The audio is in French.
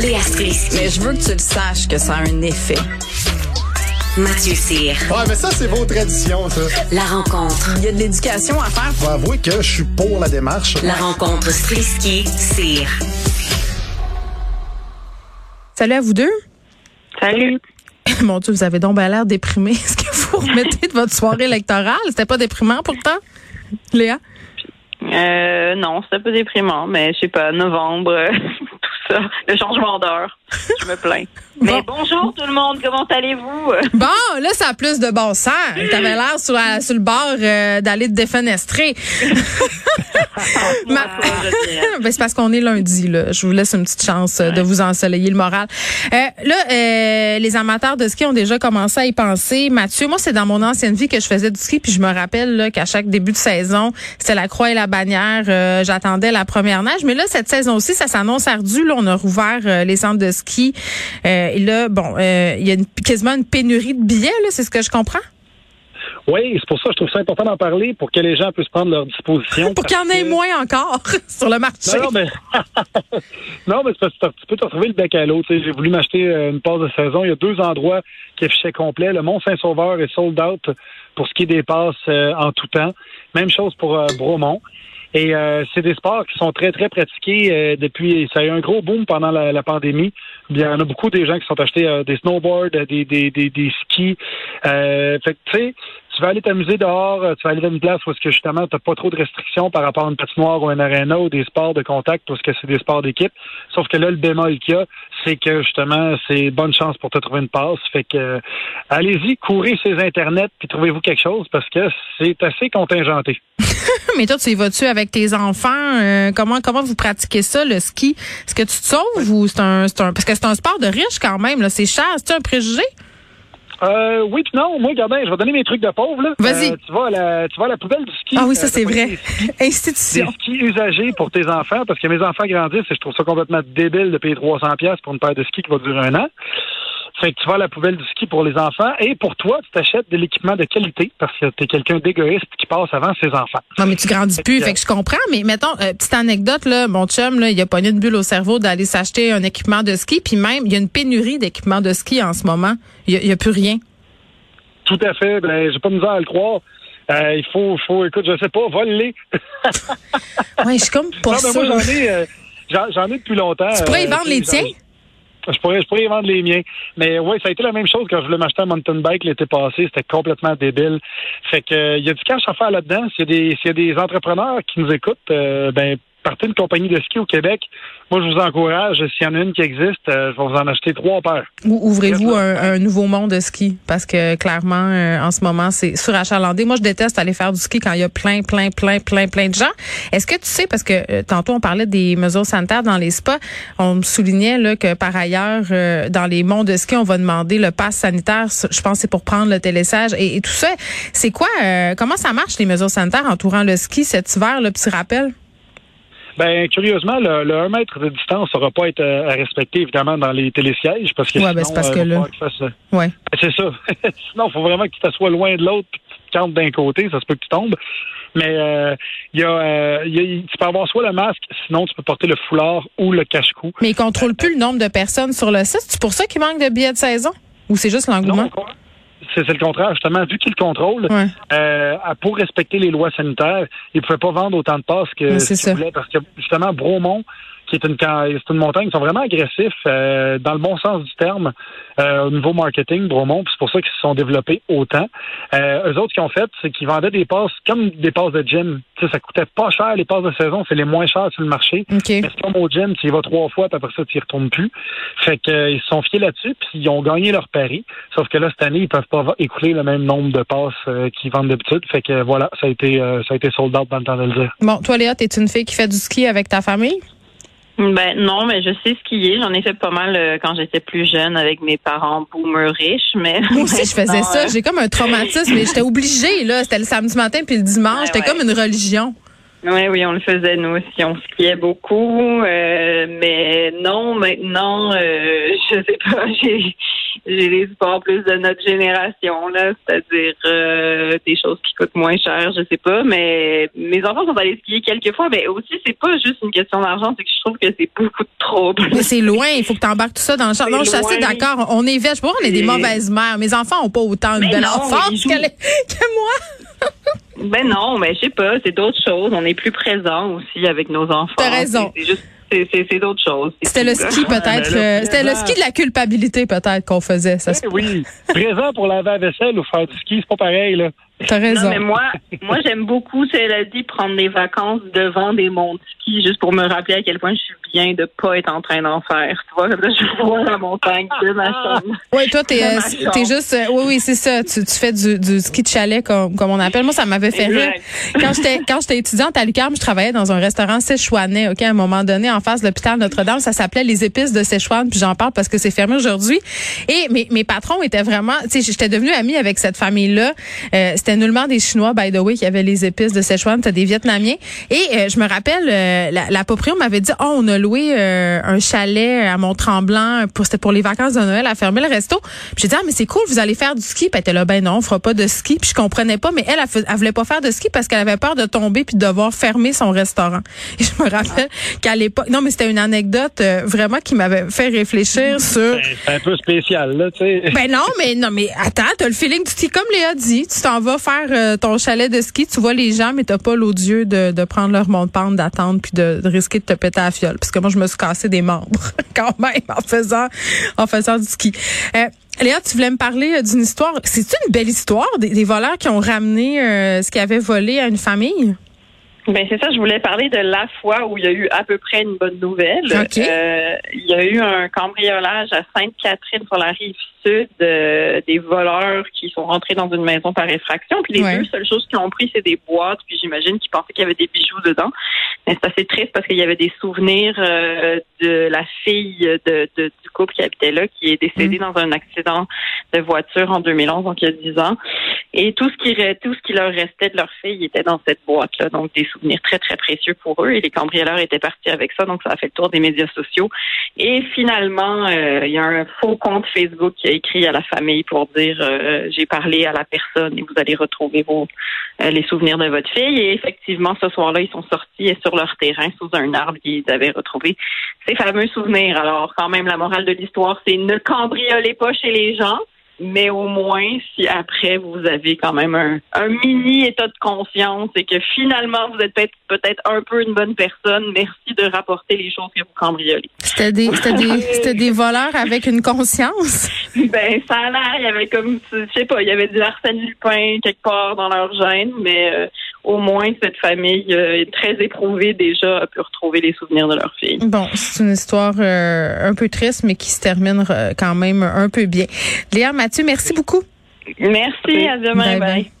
Léa Strisky. Mais je veux que tu le saches que ça a un effet. Mathieu Cyr. Ouais, mais ça, c'est vos traditions, ça. La rencontre. Il y a de l'éducation à faire. Faut avouer que je suis pour la démarche. La rencontre Strisky-Cyr. Salut à vous deux. Salut. Mon Dieu, vous avez donc bien l'air déprimé. Est-ce que vous remettez de votre soirée électorale? C'était pas déprimant pourtant, Léa? Euh, non, c'était pas déprimant, mais je sais pas, novembre, le changement d'heure. Je me plains. Mais bonjour tout le monde, comment allez-vous? Bon, là, ça a plus de bon sens. T'avais l'air sur, la- sur le bord euh, d'aller te défenestrer. Ma- Ben, c'est parce qu'on est lundi, là. Je vous laisse une petite chance euh, de vous ensoleiller le moral. Euh, là, euh, les amateurs de ski ont déjà commencé à y penser. Mathieu, moi, c'est dans mon ancienne vie que je faisais du ski, puis je me rappelle là, qu'à chaque début de saison, c'était la croix et la bannière. euh, J'attendais la première neige. Mais là, cette saison-ci, ça s'annonce ardu. Là, on a rouvert euh, les centres de ski. Euh, et là, bon, euh, il y a une- quasiment une pénurie de billets, c'est ce que je comprends? Oui, c'est pour ça que je trouve ça important d'en parler pour que les gens puissent prendre leur disposition. Pour qu'il y en ait que- moins encore sur le marché. Non, non, mais, non, mais c'est parce que tu peux te retrouver le bec à l'eau. J'ai voulu m'acheter euh, une passe de saison. Il y a deux endroits qui affichaient complet. Le Mont-Saint-Sauveur est sold out pour ce qui euh, en tout temps. Même chose pour euh, Bromont. Et euh, c'est des sports qui sont très, très pratiqués euh, depuis... Ça a eu un gros boom pendant la, la pandémie. Il y en a beaucoup des gens qui sont achetés euh, des snowboards, euh, des, des, des, des skis. Euh, fait que, tu sais, tu vas aller t'amuser dehors, euh, tu vas aller dans une place où est-ce que justement tu pas trop de restrictions par rapport à une patinoire ou un aréna ou des sports de contact parce que c'est des sports d'équipe. Sauf que là, le bémol qu'il y a, c'est que justement, c'est bonne chance pour te trouver une passe. Fait que euh, allez-y, courez ces internets puis trouvez-vous quelque chose parce que c'est assez contingenté. Mais toi, tu y vas-tu avec tes enfants? Euh, comment comment vous pratiquez ça, le ski? Est-ce que tu te sauves ou c'est un, un parce que c'est un sport de riche quand même, là, c'est cher, c'est un préjugé? Euh, oui puis non, moi, Gardin, je vais donner mes trucs de pauvre. là. Vas-y. Euh, tu, vas à la, tu vas à la poubelle du ski. Ah oui, ça euh, c'est de vrai. des. Institution. des skis usagés pour tes enfants parce que mes enfants grandissent et je trouve ça complètement débile de payer 300 pièces pour une paire de skis qui va durer un an. Fait que tu vas à la poubelle du ski pour les enfants et pour toi, tu t'achètes de l'équipement de qualité parce que tu es quelqu'un d'égoïste qui passe avant ses enfants. Non, mais tu grandis plus, fait que je comprends. Mais mettons, euh, petite anecdote, là, mon chum, là, il a pogné une bulle au cerveau d'aller s'acheter un équipement de ski, puis même, il y a une pénurie d'équipements de ski en ce moment. Il y a, plus rien. Tout à fait, ben j'ai pas de misère à le croire. Euh, il faut, faut, écoute, je sais pas, vole-les. Ouais, je suis comme pas Non, mais moi, j'en ai, euh, j'en, ai depuis longtemps. Tu pourrais y vendre les tiens? Je pourrais, je pourrais y vendre les miens. Mais oui, ça a été la même chose quand je voulais m'acheter un mountain bike l'été passé. C'était complètement débile. Fait que, euh, il y a du cash à faire là-dedans. S'il y y a des entrepreneurs qui nous écoutent, euh, ben, partez une compagnie de ski au Québec. Moi, je vous encourage. S'il y en a une qui existe, euh, je vais vous en acheter trois paires. Ou ouvrez-vous un, nouveau monde de ski parce que clairement euh, en ce moment c'est surachalandé. Moi je déteste aller faire du ski quand il y a plein plein plein plein plein de gens. Est-ce que tu sais parce que euh, tantôt on parlait des mesures sanitaires dans les spas, on me soulignait là que par ailleurs euh, dans les mondes de ski on va demander le pass sanitaire, je pense que c'est pour prendre le télésiège et, et tout ça. C'est quoi euh, comment ça marche les mesures sanitaires entourant le ski cet hiver le petit rappel? Ben, curieusement, le, le 1 mètre de distance n'aura pas été euh, à respecter, évidemment, dans les télésièges, parce que Ouais, sinon, ben, c'est parce euh, que là- falloir qu'il fasse, euh, Ouais. Ben, C'est ça. Sinon, il faut vraiment que tu t'assoies loin de l'autre puis que tu te cantes d'un côté, ça se peut que tu tombes. Mais euh, il y a, euh, il y a- tu peux avoir soit le masque, sinon tu peux porter le foulard ou le cache-cou. Mais ils contrôlent plus le nombre de personnes sur le site, c'est pour ça qu'il manque de billets de saison? Ou c'est juste l'engouement? Non, c'est le contraire. Justement, vu qu'ils le contrôlent, Ouais. euh, pour respecter les lois sanitaires, ils ne pouvaient pas vendre autant de passes que ce voulaient. Parce que justement, Bromont, qui est une, c'est une montagne, ils sont vraiment agressifs euh, dans le bon sens du terme euh, au niveau marketing, Bromont. puis C'est pour ça qu'ils se sont développés autant. Euh, eux autres, qu'ils ont fait, c'est qu'ils vendaient des passes comme des passes de gym. Tu sais, ça coûtait pas cher, les passes de saison. C'est les moins chers sur le marché. OK. Mais c'est comme au gym, tu y vas trois fois, puis après ça, tu y retournes plus. Fait que euh, ils se sont fiés là-dessus, puis ils ont gagné leur pari. Sauf que là, cette année, ils peuvent pas écouler le même nombre de passes euh, qu'ils vendent d'habitude. Fait que voilà, ça a été euh, ça a été sold out dans le temps de le dire. Bon, toi, Léa, t'es une fille qui fait du ski avec ta famille? Ben non, mais je sais skier. J'en ai fait pas mal euh, quand j'étais plus jeune avec mes parents boomers riches, mais Moi aussi, je faisais ça. euh, J'ai comme un traumatisme, mais j'étais obligée, là. C'était le samedi matin puis le dimanche. Ouais, C'était ouais. comme une religion. Oui, oui, on le faisait nous aussi. On skiait beaucoup, euh, mais non, maintenant, euh, je sais pas, j'ai j'ai les sports plus de notre génération là, c'est-à-dire euh, des choses qui coûtent moins cher, je sais pas. Mais mes enfants sont allés skier quelques fois, mais aussi c'est pas juste une question d'argent, c'est que je trouve que c'est beaucoup de trop. Mais c'est loin, il faut que tu embarques tout ça dans le champ. Non, je suis assez d'accord. On est vêche. On est des mauvaises mères. Mes enfants ont pas autant une Mais belle non, enfance ils jouent- que, les- que moi. Ben non, mais je sais pas, c'est d'autres choses. On est plus présent aussi avec nos enfants. T'as raison. C'est juste, c'est- c'est c'est d'autres choses. C'était le ski peut-être. ben là, euh, C'était le ski de la culpabilité peut-être qu'on faisait. Ça, se- Eh oui, présent pour laver la vaisselle ou faire du ski, c'est pas pareil, là. T'as raison. Non, mais moi, moi j'aime beaucoup, cela dit, prendre des vacances devant des monts de ski, juste pour me rappeler à quel point je suis bien de pas être en train d'en faire. Tu vois, comme ça, je vois la montagne de ma chambre. Oui, toi, t'es, euh, chambre. juste, euh, oui, oui, c'est ça. Tu, tu fais du, du ski de chalet, comme, comme on appelle. Moi, ça m'avait fait rire. Quand j'étais, quand j'étais étudiante à l'UQAM, je travaillais dans un restaurant Séchouanais, OK, à un moment donné, en face de l'hôpital Notre-Dame. Ça s'appelait Les Épices de Séchouane, puis j'en parle parce que c'est fermé aujourd'hui. Et mes, mes patrons étaient vraiment, tu sais, j'étais devenue amie avec cette famille-là. Euh, c'était nullement des Chinois, by the way, qui avaient les épices de Séchouane. C'était des Vietnamiens. Et euh, je me rappelle, euh, la, la proprio m'avait dit, oh, on a loué euh, un chalet à Mont-Tremblant pour, c'était pour les vacances de Noël à fermer le resto. Puis j'ai dit, ah, mais c'est cool, vous allez faire du ski. Puis elle était là, ben non, on fera pas de ski. Puis je comprenais pas, mais elle, elle, voulait pas faire de ski parce qu'elle avait peur de tomber puis de devoir fermer son restaurant. Et je me rappelle qu'à l'époque, non, mais c'était une anecdote euh, vraiment qui m'avait fait réfléchir sur Ben, C'est un peu spécial, là, tu sais. ben non, mais non, mais attends, t'as le feeling du ski comme Léa dit. Tu t'en vas faire euh, ton chalet de ski, tu vois les gens, mais t'as pas l'odieux de, de prendre leur monte-pente, d'attendre puis de, de risquer de te péter à la fiole. Parce que moi, je me suis cassé des membres quand même en faisant en faisant du ski. Euh, Léa, tu voulais me parler euh, d'une histoire. C'est une belle histoire des, voleurs qui ont ramené ce qu'ils avaient volé à une famille? Ben c'est ça, je voulais parler de la fois où il y a eu à peu près une bonne nouvelle. OK. Euh, il y a eu un cambriolage à Sainte-Catherine sur la rive sud, euh, des voleurs qui sont rentrés dans une maison par effraction. Puis les Ouais. deux seules choses qu'ils ont pris, c'est des boîtes. Puis j'imagine qu'ils pensaient qu'il y avait des bijoux dedans. Mais c'est assez triste parce qu'il y avait des souvenirs euh, de la fille de, de- du couple qui habitait là, qui est décédée dans un accident de voiture en 2011, donc il y a 10 ans. Et tout ce qui tout ce qui leur restait de leur fille était dans cette boîte là, donc des souvenirs très très précieux pour eux. Et les cambrioleurs étaient partis avec ça, donc ça a fait le tour des médias sociaux. Et finalement, euh, il y a un faux compte Facebook qui a écrit à la famille pour dire euh, j'ai parlé à la personne et vous allez retrouver vos euh, les souvenirs de votre fille. Et effectivement, ce soir-là, ils sont sortis et sur leur terrain sous un arbre, ils avaient retrouvé ces fameux souvenirs. Alors, quand même, la morale de l'histoire, c'est ne cambriolez pas chez les gens. Mais au moins, si après vous avez quand même un, un mini état de conscience et que finalement vous êtes peut-être peut-être un peu une bonne personne, merci de rapporter les choses que vous cambriolez. C'était des, c'était des, c'était des voleurs avec une conscience? Ben ça a l'air, il y avait comme je sais pas, il y avait du Arsène Lupin quelque part dans leur gène, mais euh, au moins cette famille euh, très éprouvée déjà a pu retrouver les souvenirs de leur fille. Bon, c'est une histoire euh, un peu triste, mais qui se termine euh, quand même un peu bien. Léa Mathieu, merci beaucoup. Merci, à demain, Bye bye. bye.